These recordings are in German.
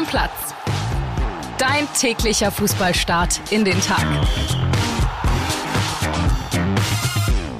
Stammplatz. Dein täglicher Fußballstart in den Tag.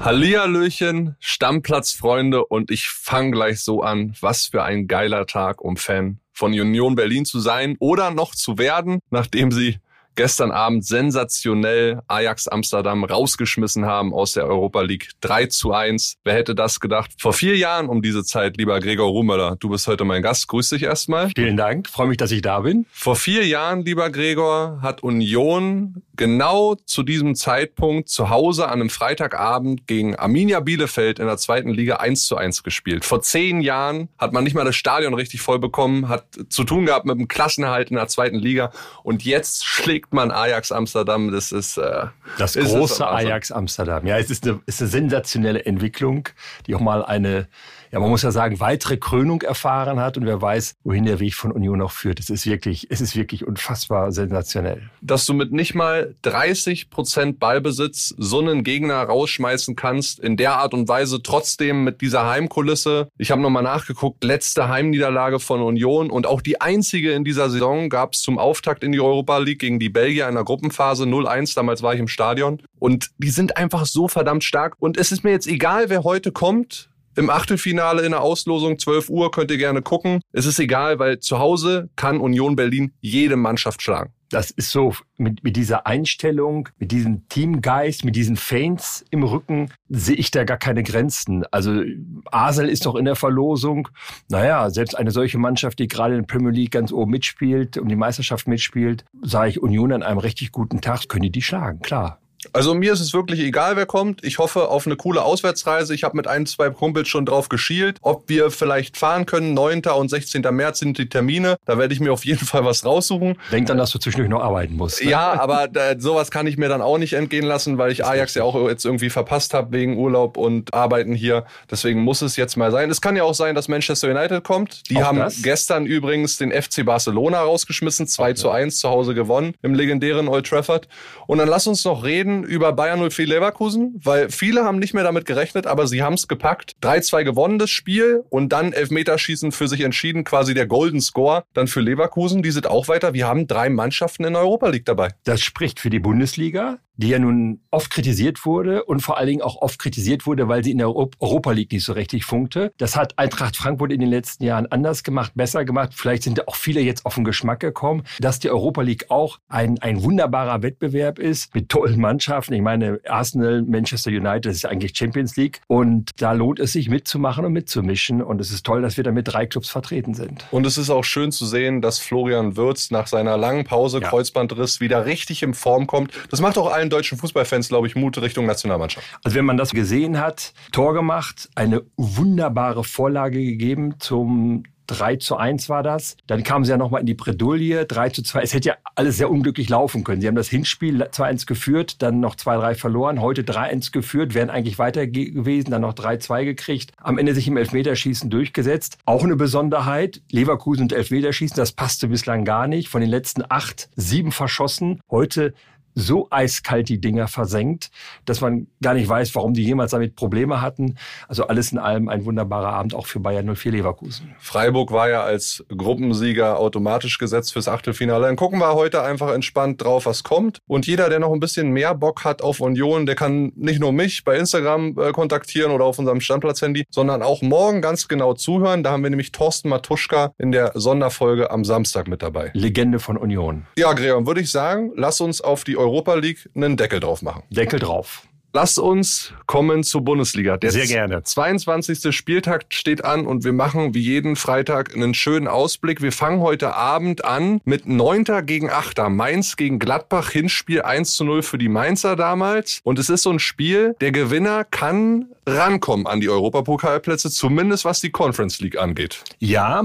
Hallihallöchen, Stammplatzfreunde und ich fange gleich so an. Was für ein geiler Tag, um Fan von Union Berlin zu sein oder noch zu werden, nachdem sie gestern Abend sensationell Ajax Amsterdam rausgeschmissen haben aus der Europa League. 3 zu 1. Wer hätte das gedacht? Vor vier Jahren um diese Zeit, lieber Gregor Ruhmöller, du bist heute mein Gast. Grüß dich erstmal. Vielen Dank. Freue mich, dass ich da bin. Vor vier Jahren, lieber Gregor, hat Union genau zu diesem Zeitpunkt zu Hause an einem Freitagabend gegen Arminia Bielefeld in der zweiten Liga 1 zu 1 gespielt. Vor zehn Jahren hat man nicht mal das Stadion richtig voll bekommen, hat zu tun gehabt mit dem Klassenerhalt in der zweiten Liga und jetzt schlägt man Ajax Amsterdam. Das ist äh, das ist große Ajax Amsterdam. Ja, es ist eine, ist eine sensationelle Entwicklung, die auch mal eine ja, man muss ja sagen, weitere Krönung erfahren hat und wer weiß, wohin der Weg von Union noch führt. Es ist wirklich, es ist wirklich unfassbar sensationell. Dass du mit nicht mal 30 Prozent Ballbesitz so einen Gegner rausschmeißen kannst, in der Art und Weise, trotzdem mit dieser Heimkulisse. Ich habe nochmal nachgeguckt, letzte Heimniederlage von Union und auch die einzige in dieser Saison gab es zum Auftakt in die Europa League gegen die Belgier in der Gruppenphase 0-1. Damals war ich im Stadion. Und die sind einfach so verdammt stark. Und es ist mir jetzt egal, wer heute kommt im Achtelfinale in der Auslosung, 12 Uhr, könnt ihr gerne gucken. Es ist egal, weil zu Hause kann Union Berlin jede Mannschaft schlagen. Das ist so, mit, mit dieser Einstellung, mit diesem Teamgeist, mit diesen Fans im Rücken, sehe ich da gar keine Grenzen. Also Arsenal ist noch in der Verlosung. Naja, selbst eine solche Mannschaft, die gerade in der Premier League ganz oben mitspielt, um die Meisterschaft mitspielt, sage ich Union an einem richtig guten Tag, können die die schlagen, klar. Also mir ist es wirklich egal, wer kommt. Ich hoffe auf eine coole Auswärtsreise. Ich habe mit ein, zwei Kumpels schon drauf geschielt, ob wir vielleicht fahren können. 9. und 16. März sind die Termine. Da werde ich mir auf jeden Fall was raussuchen. Denk dann, dass du zwischendurch noch arbeiten musst. Ne? Ja, aber äh, sowas kann ich mir dann auch nicht entgehen lassen, weil ich Ajax ja auch jetzt irgendwie verpasst habe wegen Urlaub und Arbeiten hier. Deswegen muss es jetzt mal sein. Es kann ja auch sein, dass Manchester United kommt. Die auch haben das? gestern übrigens den FC Barcelona rausgeschmissen. 2 zu 1 zu Hause gewonnen im legendären Old Trafford. Und dann lass uns noch reden reden über Bayern 04 Leverkusen, weil viele haben nicht mehr damit gerechnet, aber sie haben es gepackt. 3-2 gewonnen das Spiel und dann Elfmeterschießen für sich entschieden, quasi der Golden Score dann für Leverkusen. Die sind auch weiter. Wir haben drei Mannschaften in der Europa League dabei. Das spricht für die Bundesliga die ja nun oft kritisiert wurde und vor allen Dingen auch oft kritisiert wurde, weil sie in der Europa League nicht so richtig funkte. Das hat Eintracht Frankfurt in den letzten Jahren anders gemacht, besser gemacht. Vielleicht sind auch viele jetzt auf den Geschmack gekommen, dass die Europa League auch ein, ein wunderbarer Wettbewerb ist mit tollen Mannschaften. Ich meine, Arsenal, Manchester United, das ist eigentlich Champions League und da lohnt es sich mitzumachen und mitzumischen und es ist toll, dass wir da mit drei Clubs vertreten sind. Und es ist auch schön zu sehen, dass Florian Würz nach seiner langen Pause, ja. Kreuzbandriss, wieder richtig in Form kommt. Das macht auch allen deutschen Fußballfans, glaube ich, Mut Richtung Nationalmannschaft. Also wenn man das gesehen hat, Tor gemacht, eine wunderbare Vorlage gegeben zum 3 zu 1 war das. Dann kamen sie ja nochmal in die Bredouille, 3 zu 2. Es hätte ja alles sehr unglücklich laufen können. Sie haben das Hinspiel 2-1 geführt, dann noch 2-3 verloren, heute 3-1 geführt, wären eigentlich weiter gewesen, dann noch 3-2 gekriegt, am Ende sich im Elfmeterschießen durchgesetzt. Auch eine Besonderheit, Leverkusen und Elfmeterschießen, das passte bislang gar nicht. Von den letzten acht, sieben verschossen. Heute so eiskalt die Dinger versenkt, dass man gar nicht weiß, warum die jemals damit Probleme hatten. Also alles in allem ein wunderbarer Abend auch für Bayern 04 Leverkusen. Freiburg war ja als Gruppensieger automatisch gesetzt fürs Achtelfinale. Dann gucken wir heute einfach entspannt drauf, was kommt. Und jeder, der noch ein bisschen mehr Bock hat auf Union, der kann nicht nur mich bei Instagram äh, kontaktieren oder auf unserem Standplatz-Handy, sondern auch morgen ganz genau zuhören. Da haben wir nämlich Thorsten Matuschka in der Sonderfolge am Samstag mit dabei. Legende von Union. Ja, Gregor, würde ich sagen, lass uns auf die Europa League einen Deckel drauf machen. Deckel drauf. Lass uns kommen zur Bundesliga. Der Sehr gerne. 22. Spieltag steht an und wir machen wie jeden Freitag einen schönen Ausblick. Wir fangen heute Abend an mit 9. gegen 8. Mainz gegen Gladbach. Hinspiel 1 zu 0 für die Mainzer damals. Und es ist so ein Spiel, der Gewinner kann rankommen an die Europapokalplätze, zumindest was die Conference League angeht. Ja,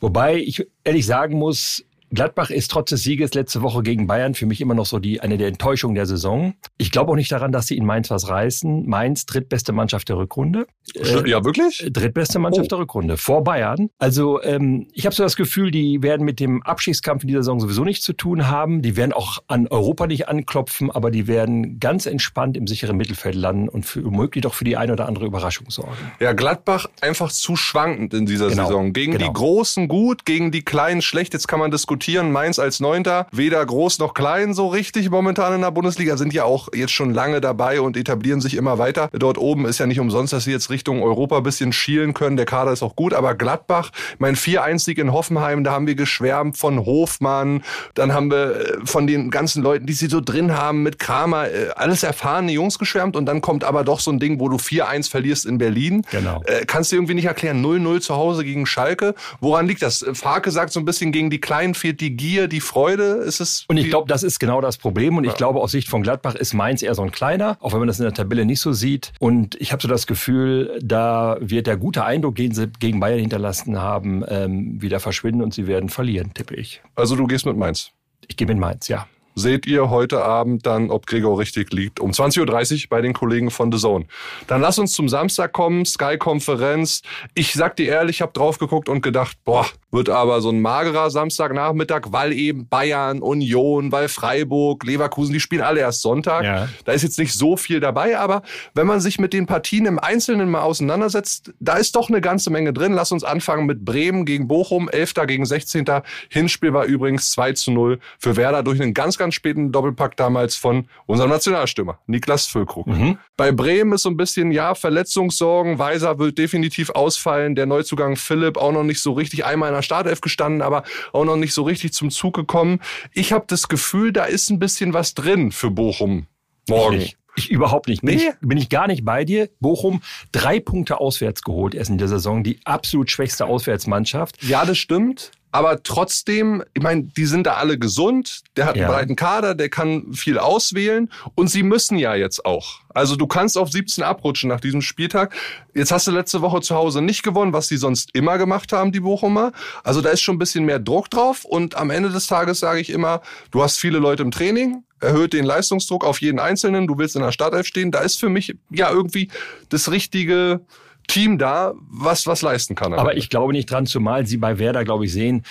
wobei ich ehrlich sagen muss, Gladbach ist trotz des Sieges letzte Woche gegen Bayern für mich immer noch so die, eine der Enttäuschungen der Saison. Ich glaube auch nicht daran, dass sie in Mainz was reißen. Mainz drittbeste Mannschaft der Rückrunde. Äh, ja, wirklich? Drittbeste Mannschaft oh. der Rückrunde. Vor Bayern. Also ähm, ich habe so das Gefühl, die werden mit dem Abschiedskampf in dieser Saison sowieso nichts zu tun haben. Die werden auch an Europa nicht anklopfen, aber die werden ganz entspannt im sicheren Mittelfeld landen und für, möglich doch für die eine oder andere Überraschung sorgen. Ja, Gladbach einfach zu schwankend in dieser genau. Saison. Gegen genau. die Großen gut, gegen die Kleinen schlecht. Jetzt kann man diskutieren. Mainz als Neunter, weder groß noch klein so richtig momentan in der Bundesliga, sind ja auch jetzt schon lange dabei und etablieren sich immer weiter. Dort oben ist ja nicht umsonst, dass sie jetzt Richtung Europa ein bisschen schielen können. Der Kader ist auch gut, aber Gladbach, mein 4-1-Sieg in Hoffenheim, da haben wir geschwärmt von Hofmann, dann haben wir äh, von den ganzen Leuten, die sie so drin haben, mit Kramer, äh, alles erfahrene Jungs geschwärmt und dann kommt aber doch so ein Ding, wo du 4-1 verlierst in Berlin. Genau. Äh, kannst du irgendwie nicht erklären, 0-0 zu Hause gegen Schalke. Woran liegt das? Farke sagt so ein bisschen, gegen die Kleinen fehlt die Gier, die Freude. Ist es und ich glaube, das ist genau das Problem. Und ich glaube, aus Sicht von Gladbach ist Mainz eher so ein kleiner, auch wenn man das in der Tabelle nicht so sieht. Und ich habe so das Gefühl, da wird der gute Eindruck, den sie gegen Bayern hinterlassen haben, ähm, wieder verschwinden und sie werden verlieren, tippe ich. Also du gehst mit Mainz? Ich gehe mit Mainz, ja seht ihr heute Abend dann, ob Gregor richtig liegt, um 20.30 Uhr bei den Kollegen von The Zone. Dann lass uns zum Samstag kommen, Sky-Konferenz. Ich sag dir ehrlich, ich habe drauf geguckt und gedacht, boah, wird aber so ein magerer Samstagnachmittag, weil eben Bayern, Union, weil Freiburg, Leverkusen, die spielen alle erst Sonntag. Ja. Da ist jetzt nicht so viel dabei, aber wenn man sich mit den Partien im Einzelnen mal auseinandersetzt, da ist doch eine ganze Menge drin. Lass uns anfangen mit Bremen gegen Bochum, 11. gegen 16. Hinspiel war übrigens 2 zu 0 für Werder durch einen ganz, ganz späten Doppelpack damals von unserem Nationalstürmer, Niklas Füllkrug. Mhm. Bei Bremen ist so ein bisschen, ja, Verletzungssorgen. Weiser wird definitiv ausfallen. Der Neuzugang Philipp auch noch nicht so richtig einmal in der Startelf gestanden, aber auch noch nicht so richtig zum Zug gekommen. Ich habe das Gefühl, da ist ein bisschen was drin für Bochum morgen. Ich, ich überhaupt nicht. Bin, nee. ich, bin ich gar nicht bei dir. Bochum drei Punkte auswärts geholt erst in der Saison. Die absolut schwächste Auswärtsmannschaft. Ja, das stimmt. Aber trotzdem, ich meine, die sind da alle gesund, der hat einen ja. breiten Kader, der kann viel auswählen und sie müssen ja jetzt auch. Also du kannst auf 17 abrutschen nach diesem Spieltag. Jetzt hast du letzte Woche zu Hause nicht gewonnen, was die sonst immer gemacht haben, die Bochumer. Also da ist schon ein bisschen mehr Druck drauf und am Ende des Tages sage ich immer, du hast viele Leute im Training, erhöht den Leistungsdruck auf jeden Einzelnen, du willst in der Startelf stehen. Da ist für mich ja irgendwie das richtige Team da, was was leisten kann. Aber ich glaube nicht dran, zumal Sie bei Werder, glaube ich, sehen,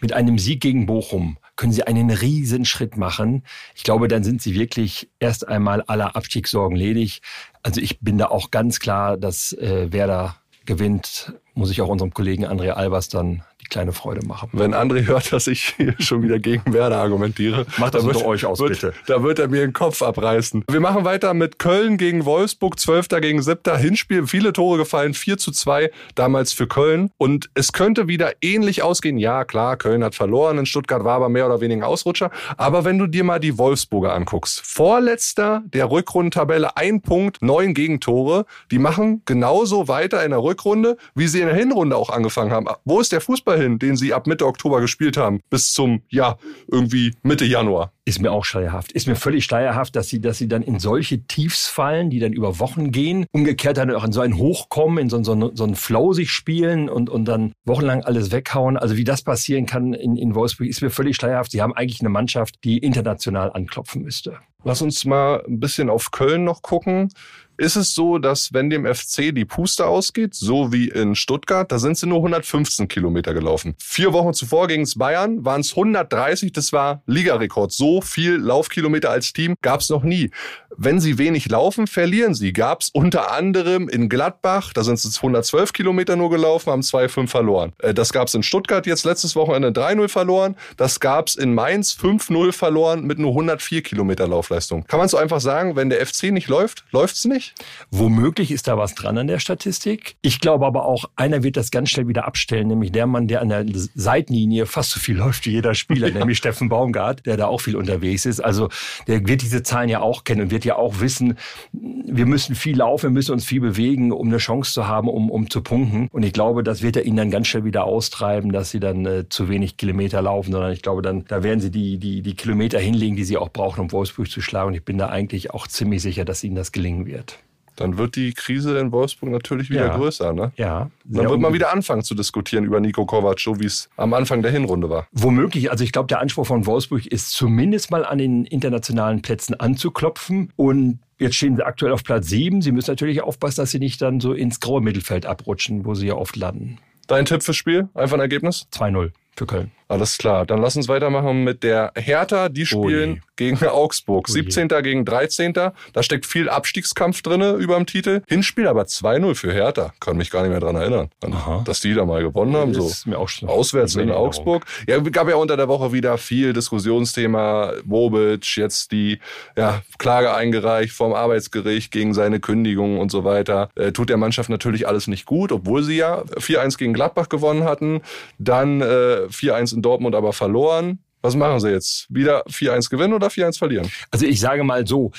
mit einem Sieg gegen Bochum können Sie einen riesen Schritt machen. Ich glaube, dann sind Sie wirklich erst einmal aller Abstiegssorgen ledig. Also ich bin da auch ganz klar, dass äh, Werder gewinnt, muss ich auch unserem Kollegen André Albers dann kleine Freude machen. Wenn André hört, dass ich hier schon wieder gegen Werder argumentiere, macht das unter euch aus, wird, bitte. Da wird er mir den Kopf abreißen. Wir machen weiter mit Köln gegen Wolfsburg, 12. gegen 7. Hinspiel, viele Tore gefallen, 4 zu 2 damals für Köln. Und es könnte wieder ähnlich ausgehen. Ja, klar, Köln hat verloren, in Stuttgart war aber mehr oder weniger Ausrutscher. Aber wenn du dir mal die Wolfsburger anguckst, vorletzter der Rückrundentabelle, ein Punkt, neun Gegentore, die machen genauso weiter in der Rückrunde, wie sie in der Hinrunde auch angefangen haben. Wo ist der Fußball Hin, den sie ab Mitte Oktober gespielt haben, bis zum, ja, irgendwie Mitte Januar. Ist mir auch schleierhaft. Ist mir völlig schleierhaft, dass sie, dass sie dann in solche Tiefs fallen, die dann über Wochen gehen, umgekehrt dann auch in so ein Hochkommen, in so, so, so einen Flow sich spielen und, und dann wochenlang alles weghauen. Also wie das passieren kann in, in Wolfsburg, ist mir völlig schleierhaft. Sie haben eigentlich eine Mannschaft, die international anklopfen müsste. Lass uns mal ein bisschen auf Köln noch gucken ist es so, dass wenn dem FC die Puste ausgeht, so wie in Stuttgart, da sind sie nur 115 Kilometer gelaufen. Vier Wochen zuvor gegen Bayern waren es 130, das war Ligarekord. So viel Laufkilometer als Team gab es noch nie. Wenn sie wenig laufen, verlieren sie. Gab es unter anderem in Gladbach, da sind es 112 Kilometer nur gelaufen, haben 2-5 verloren. Äh, das gab es in Stuttgart jetzt letztes Wochenende 3-0 verloren. Das gab es in Mainz 5-0 verloren mit nur 104 Kilometer Laufleistung. Kann man so einfach sagen, wenn der FC nicht läuft, läuft es nicht? Womöglich ist da was dran an der Statistik. Ich glaube aber auch, einer wird das ganz schnell wieder abstellen, nämlich der Mann, der an der Seitenlinie fast so viel läuft wie jeder Spieler, ja. nämlich Steffen Baumgart, der da auch viel unterwegs ist. Also der wird diese Zahlen ja auch kennen und wird ja auch wissen, wir müssen viel laufen, wir müssen uns viel bewegen, um eine Chance zu haben, um, um zu punkten. Und ich glaube, das wird er ihnen dann ganz schnell wieder austreiben, dass sie dann äh, zu wenig Kilometer laufen, sondern ich glaube, dann da werden sie die, die, die Kilometer hinlegen, die sie auch brauchen, um Wolfsburg zu schlagen. Und ich bin da eigentlich auch ziemlich sicher, dass ihnen das gelingen wird. Dann wird die Krise in Wolfsburg natürlich wieder Ja. größer. Ne? Ja. Dann wird man wieder anfangen zu diskutieren über Nico Kovac, so wie es am Anfang der Hinrunde war. Womöglich, also ich glaube, der Anspruch von Wolfsburg ist zumindest mal an den internationalen Plätzen anzuklopfen. Und jetzt stehen sie aktuell auf Platz 7. Sie müssen natürlich aufpassen, dass sie nicht dann so ins graue Mittelfeld abrutschen, wo sie ja oft landen. Dein Tipp fürs Spiel? Einfach ein Ergebnis? 2-0 für Köln. Alles klar. Dann lass uns weitermachen mit der Hertha. Die spielen Ui. gegen Augsburg. Ui. 17. gegen 13. Da steckt viel Abstiegskampf drinne über dem Titel. Hinspiel aber 2-0 für Hertha. Kann mich gar nicht mehr dran erinnern, Aha. dass die da mal gewonnen haben. So. Das ist mir auch schon Auswärts in. Augsburg. Ja, gab ja unter der Woche wieder viel Diskussionsthema. Bobic, jetzt die ja, Klage eingereicht vom Arbeitsgericht gegen seine Kündigung und so weiter. Äh, tut der Mannschaft natürlich alles nicht gut, obwohl sie ja 4-1 gegen Gladbach gewonnen hatten. Dann äh, 4-1 in Dortmund aber verloren. Was machen sie jetzt? Wieder 4-1 gewinnen oder 4-1 verlieren? Also ich sage mal so,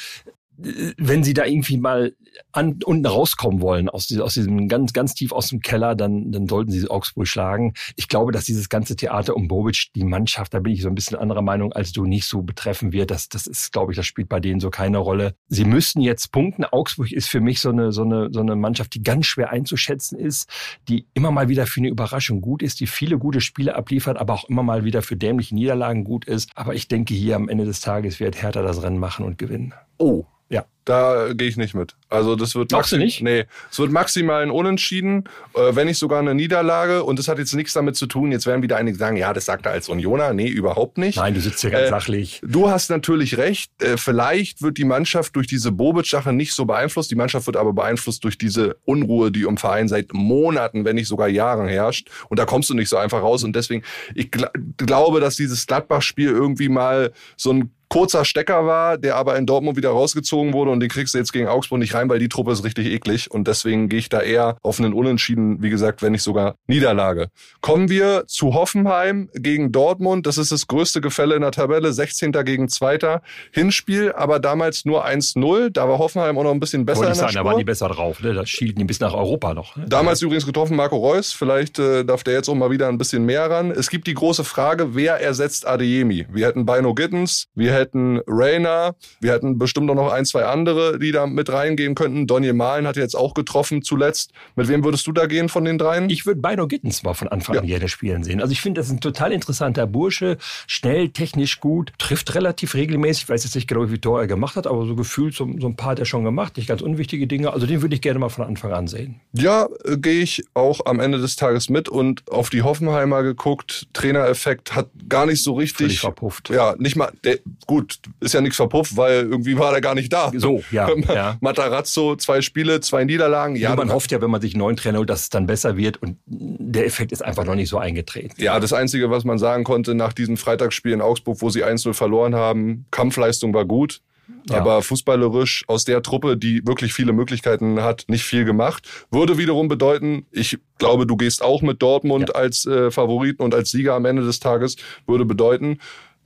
wenn Sie da irgendwie mal an, unten rauskommen wollen, aus, diesem- aus diesem ganz, ganz tief aus dem Keller, dann, dann sollten Sie Augsburg schlagen. Ich glaube, dass dieses ganze Theater um Bobic, die Mannschaft, da bin ich so ein bisschen anderer Meinung als du, nicht so betreffen wird. Das, das ist, glaube ich, das spielt bei denen so keine Rolle. Sie müssten jetzt punkten. Augsburg ist für mich so eine, so eine, so eine Mannschaft, die ganz schwer einzuschätzen ist, die immer mal wieder für eine Überraschung gut ist, die viele gute Spiele abliefert, aber auch immer mal wieder für dämliche Niederlagen gut ist. Aber ich denke, hier am Ende des Tages wird Hertha das Rennen machen und gewinnen. Oh. Ja. Da gehe ich nicht mit. Also das wird Glaubst du nicht? Nee, es wird maximal ein Unentschieden, äh, wenn nicht sogar eine Niederlage. Und das hat jetzt nichts damit zu tun. Jetzt werden wieder einige sagen, ja, das sagt er als Unioner. Nee, überhaupt nicht. Nein, du sitzt hier ganz Äh, sachlich. Du hast natürlich recht. Äh, Vielleicht wird die Mannschaft durch diese Bobic-Sache nicht so beeinflusst. Die Mannschaft wird aber beeinflusst durch diese Unruhe, die im Verein seit Monaten, wenn nicht sogar Jahren herrscht. Und da kommst du nicht so einfach raus. Und deswegen, ich gl glaube, dass dieses Gladbach-Spiel irgendwie mal so ein kurzer Stecker war, der aber in Dortmund wieder rausgezogen wurde und den kriegst du jetzt gegen Augsburg nicht rein, weil die Truppe ist richtig eklig und deswegen gehe ich da eher auf einen Unentschieden, wie gesagt, wenn nicht sogar Niederlage. Kommen wir zu Hoffenheim gegen Dortmund. Das ist das größte Gefälle in der Tabelle, 16. gegen 2. Hinspiel, aber damals nur 1-0. Da war Hoffenheim auch noch ein bisschen besser Wollte in ich der sagen, da waren die Spur. besser drauf. Ne? Da schielten die bis nach Europa noch. Ne? Damals übrigens getroffen Marco Reus. Vielleicht äh, darf der jetzt auch mal wieder ein bisschen mehr ran. Es gibt die große Frage, wer ersetzt Adeyemi? Wir hätten Bino Gittens, wir hätten Rayner, wir hätten bestimmt auch noch ein, zwei andere, die da mit reingehen könnten. Donny Malen hat jetzt auch getroffen zuletzt. Mit wem würdest du da gehen von den dreien? Ich würde Bino Gittens mal von Anfang Ja. an gerne spielen sehen. Also ich finde, das ist ein total interessanter Bursche. Schnell, technisch gut, trifft relativ regelmäßig. Ich weiß jetzt nicht genau, wie Tor er gemacht hat, aber so gefühlt so, so ein paar hat er schon gemacht. Nicht ganz unwichtige Dinge. Also den würde ich gerne mal von Anfang an sehen. Ja, äh, gehe ich auch am Ende des Tages mit und auf die Hoffenheimer geguckt. Trainereffekt hat gar nicht so richtig. Völlig verpufft. Ja, nicht mal. Der, gut, ist ja nichts verpufft, weil irgendwie war der gar nicht da. So, ja, ja. Matarazzo, zwei Spiele, zwei Niederlagen. Ja, man hofft ja, wenn man sich einen neuen Trainer holt, dass es dann besser wird. Und der Effekt ist einfach noch nicht so eingetreten. Ja, das Einzige, was man sagen konnte nach diesem Freitagsspiel in Augsburg, wo sie 1-0 verloren haben, Kampfleistung war gut. Ja. Aber fußballerisch aus der Truppe, die wirklich viele Möglichkeiten hat, nicht viel gemacht. Würde wiederum bedeuten, ich glaube, du gehst auch mit Dortmund Ja. als äh, Favoriten und als Sieger am Ende des Tages, würde bedeuten,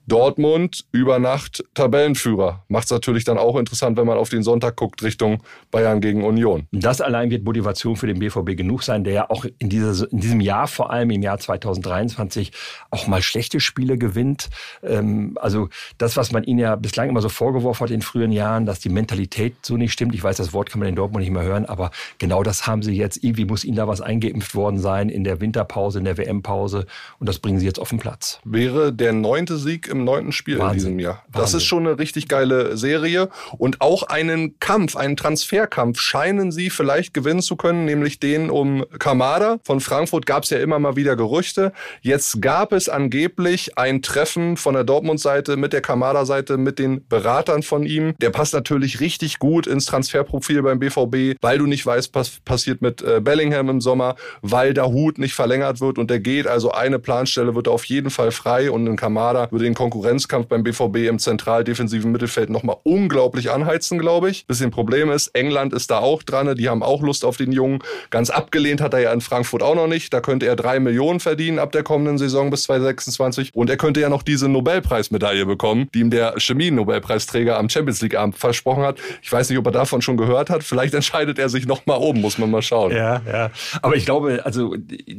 Dortmund über Nacht Tabellenführer. Macht es natürlich dann auch interessant, wenn man auf den Sonntag guckt, Richtung Bayern gegen Union. Das allein wird Motivation für den BVB genug sein, der ja auch in, dieser, in diesem Jahr, vor allem im Jahr 2023, auch mal schlechte Spiele gewinnt. Ähm, also das, was man ihnen ja bislang immer so vorgeworfen hat in früheren Jahren, dass die Mentalität so nicht stimmt. Ich weiß, das Wort kann man in Dortmund nicht mehr hören, aber genau das haben sie jetzt. Irgendwie muss ihnen da was eingeimpft worden sein in der Winterpause, in der WM-Pause und das bringen sie jetzt auf den Platz. wäre der neunte Sieg im neunten Spiel in Wahnsinn. diesem Jahr. Das Wahnsinn. ist schon eine richtig geile Serie. Und auch einen Kampf, einen Transferkampf scheinen sie vielleicht gewinnen zu können, nämlich den um Kamada. Von Frankfurt gab es ja immer mal wieder Gerüchte. Jetzt gab es angeblich ein Treffen von der Dortmund-Seite mit der Kamada-Seite, mit den Beratern von ihm. Der passt natürlich richtig gut ins Transferprofil beim BVB, weil du nicht weißt, was passiert mit äh, Bellingham im Sommer, weil der Hut nicht verlängert wird und der geht. Also eine Planstelle wird auf jeden Fall frei und in Kamada würde den Konkurrenzkampf beim BVB im zentral-defensiven Mittelfeld nochmal unglaublich anheizen, glaube ich. Bisschen Problem ist, England ist da auch dran, die haben auch Lust auf den Jungen. Ganz abgelehnt hat er ja in Frankfurt auch noch nicht. Da könnte er drei Millionen verdienen ab der kommenden Saison bis 2026 und er könnte ja noch diese Nobelpreismedaille bekommen, die ihm der Chemie-Nobelpreisträger am Champions League-Abend versprochen hat. Ich weiß nicht, ob er davon schon gehört hat. Vielleicht entscheidet er sich nochmal oben, muss man mal schauen. Ja, ja. Aber ich glaube, also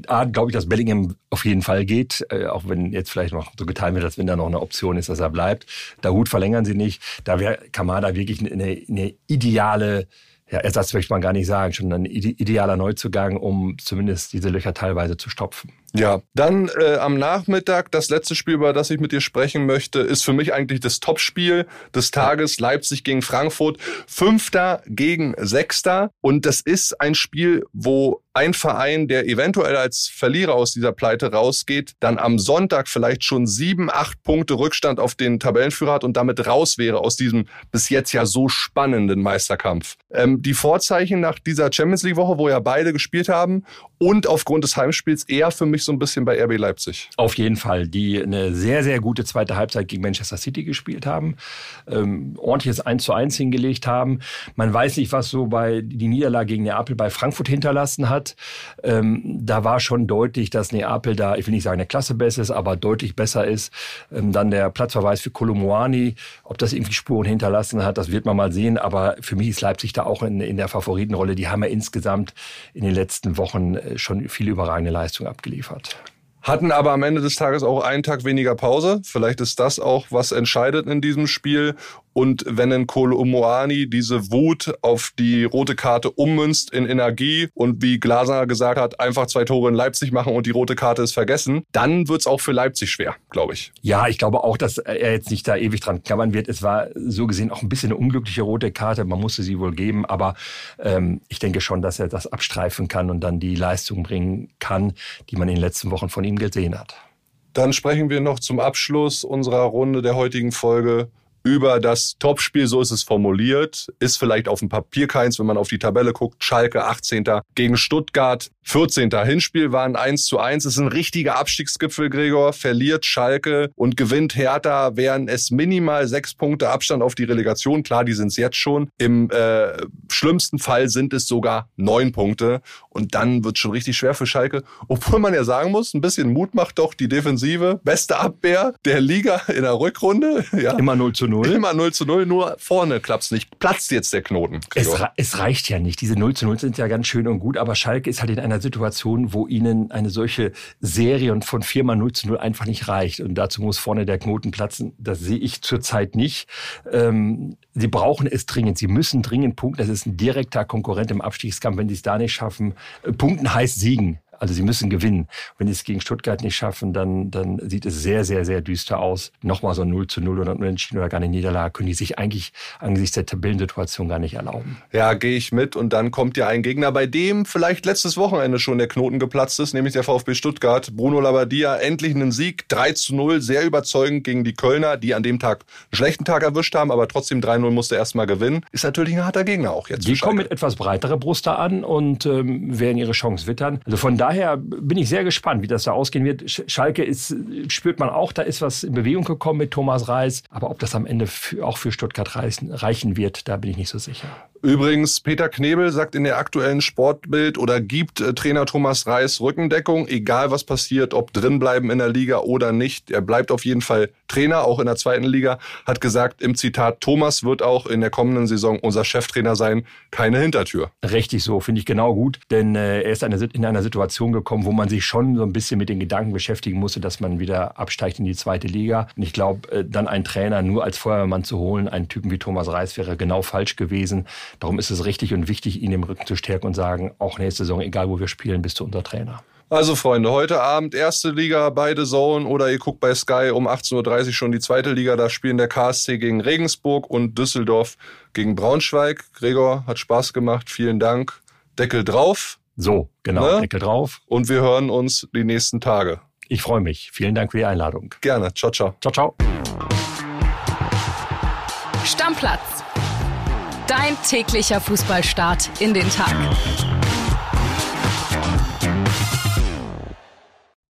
A, glaube ich, dass Bellingham auf jeden Fall geht, äh, auch wenn jetzt vielleicht noch so getan wird, als wenn da noch eine Option ist, dass er bleibt. Da Hut verlängern sie nicht. Da wäre Kamada wirklich eine, eine ideale ja, Ersatz möchte man gar nicht sagen, schon ein idealer Neuzugang, um zumindest diese Löcher teilweise zu stopfen. Ja, dann äh, am Nachmittag, das letzte Spiel, über das ich mit dir sprechen möchte, ist für mich eigentlich das Topspiel des Tages, Leipzig gegen Frankfurt. Fünfter gegen Sechster. Und das ist ein Spiel, wo ein Verein, der eventuell als Verlierer aus dieser Pleite rausgeht, dann am Sonntag vielleicht schon sieben, acht Punkte Rückstand auf den Tabellenführer hat und damit raus wäre aus diesem bis jetzt ja so spannenden Meisterkampf. Ähm, die Vorzeichen nach dieser Champions League Woche, wo ja beide gespielt haben und aufgrund des Heimspiels eher für mich so ein bisschen bei RB Leipzig. Auf jeden Fall, die eine sehr, sehr gute zweite Halbzeit gegen Manchester City gespielt haben, ähm, ordentliches 1 zu 1 hingelegt haben. Man weiß nicht, was so bei die Niederlage gegen Neapel bei Frankfurt hinterlassen hat. Ähm, da war schon deutlich, dass Neapel da, ich will nicht sagen, eine Klasse besser ist, aber deutlich besser ist. Ähm, dann der Platzverweis für Kolomoani, ob das irgendwie Spuren hinterlassen hat, das wird man mal sehen. Aber für mich ist Leipzig da auch in, in der Favoritenrolle. Die haben ja insgesamt in den letzten Wochen äh, schon viele überragende Leistungen abgeliefert. Hatten aber am Ende des Tages auch einen Tag weniger Pause. Vielleicht ist das auch, was entscheidet in diesem Spiel. Und wenn ein Kolo Umuani diese Wut auf die rote Karte ummünzt in Energie und wie Glaser gesagt hat, einfach zwei Tore in Leipzig machen und die rote Karte ist vergessen, dann wird's auch für Leipzig schwer, glaube ich. Ja, ich glaube auch, dass er jetzt nicht da ewig dran klammern wird. Es war so gesehen auch ein bisschen eine unglückliche rote Karte. Man musste sie wohl geben, aber ähm, ich denke schon, dass er das abstreifen kann und dann die Leistung bringen kann, die man in den letzten Wochen von ihm gesehen hat. Dann sprechen wir noch zum Abschluss unserer Runde der heutigen Folge über das Topspiel, so ist es formuliert, ist vielleicht auf dem Papier keins, wenn man auf die Tabelle guckt. Schalke 18. gegen Stuttgart 14. Hinspiel waren 1 zu 1. Es ist ein richtiger Abstiegsgipfel, Gregor. Verliert Schalke und gewinnt Hertha, wären es minimal sechs Punkte Abstand auf die Relegation. Klar, die sind es jetzt schon. Im äh, schlimmsten Fall sind es sogar neun Punkte. Und dann wird schon richtig schwer für Schalke. Obwohl man ja sagen muss, ein bisschen Mut macht doch die Defensive. Beste Abwehr der Liga in der Rückrunde. Ja. Immer 0 zu 0. Immer 0 zu 0, nur vorne klappt's nicht. Platzt jetzt der Knoten. Es, es, reicht ja nicht. Diese 0 zu 0 sind ja ganz schön und gut, aber Schalke ist halt in einer Situation, wo ihnen eine solche Serie und von viermal 0 zu 0 einfach nicht reicht. Und dazu muss vorne der Knoten platzen. Das sehe ich zurzeit nicht. Ähm, sie brauchen es dringend. Sie müssen dringend punkten. Das ist ein direkter Konkurrent im Abstiegskampf. Wenn sie es da nicht schaffen, äh, punkten heißt siegen. Also sie müssen gewinnen. Wenn sie es gegen Stuttgart nicht schaffen, dann, dann sieht es sehr, sehr, sehr düster aus. Nochmal so ein 0 zu 0 oder Unentschieden oder gar eine Niederlage können die sich eigentlich angesichts der Tabellensituation gar nicht erlauben. Ja, gehe ich mit. Und dann kommt ja ein Gegner, bei dem vielleicht letztes Wochenende schon der Knoten geplatzt ist, nämlich der VfB Stuttgart. Bruno Labbadia, endlich einen Sieg. 3 zu 0, sehr überzeugend gegen die Kölner, die an dem Tag einen schlechten Tag erwischt haben, aber trotzdem 3-0 musste erstmal gewinnen. Ist natürlich ein harter Gegner auch jetzt. Die kommen mit etwas breiterer Brust da an und ähm, werden ihre Chance wittern. Also von daher daher bin ich sehr gespannt, wie das da ausgehen wird. Schalke ist, spürt man auch, da ist was in Bewegung gekommen mit Thomas Reis. Aber ob das am Ende auch für Stuttgart reichen, reichen wird, da bin ich nicht so sicher. Übrigens, Peter Knebel sagt in der aktuellen Sportbild oder gibt äh, Trainer Thomas Reis Rückendeckung, egal was passiert, ob drinbleiben in der Liga oder nicht. Er bleibt auf jeden Fall Trainer, auch in der zweiten Liga, hat gesagt im Zitat, Thomas wird auch in der kommenden Saison unser Cheftrainer sein, keine Hintertür. Richtig so, finde ich genau gut, denn äh, er ist eine, in einer Situation gekommen, wo man sich schon so ein bisschen mit den Gedanken beschäftigen musste, dass man wieder absteigt in die zweite Liga. Und ich glaube, äh, dann einen Trainer nur als Feuerwehrmann zu holen, einen Typen wie Thomas Reis wäre genau falsch gewesen. Darum ist es richtig und wichtig, ihn im Rücken zu stärken und sagen, auch nächste Saison, egal wo wir spielen, bist du unser Trainer. Also Freunde, heute Abend erste Liga, beide Zone oder ihr guckt bei Sky um 18.30 Uhr schon die zweite Liga. Da spielen der KSC gegen Regensburg und Düsseldorf gegen Braunschweig. Gregor, hat Spaß gemacht. Vielen Dank. Deckel drauf. So, genau, ne? Deckel drauf. Und wir hören uns die nächsten Tage. Ich freue mich. Vielen Dank für die Einladung. Gerne. Ciao, ciao. Ciao, ciao. Stammplatz Dein täglicher Fußballstart in den Tag.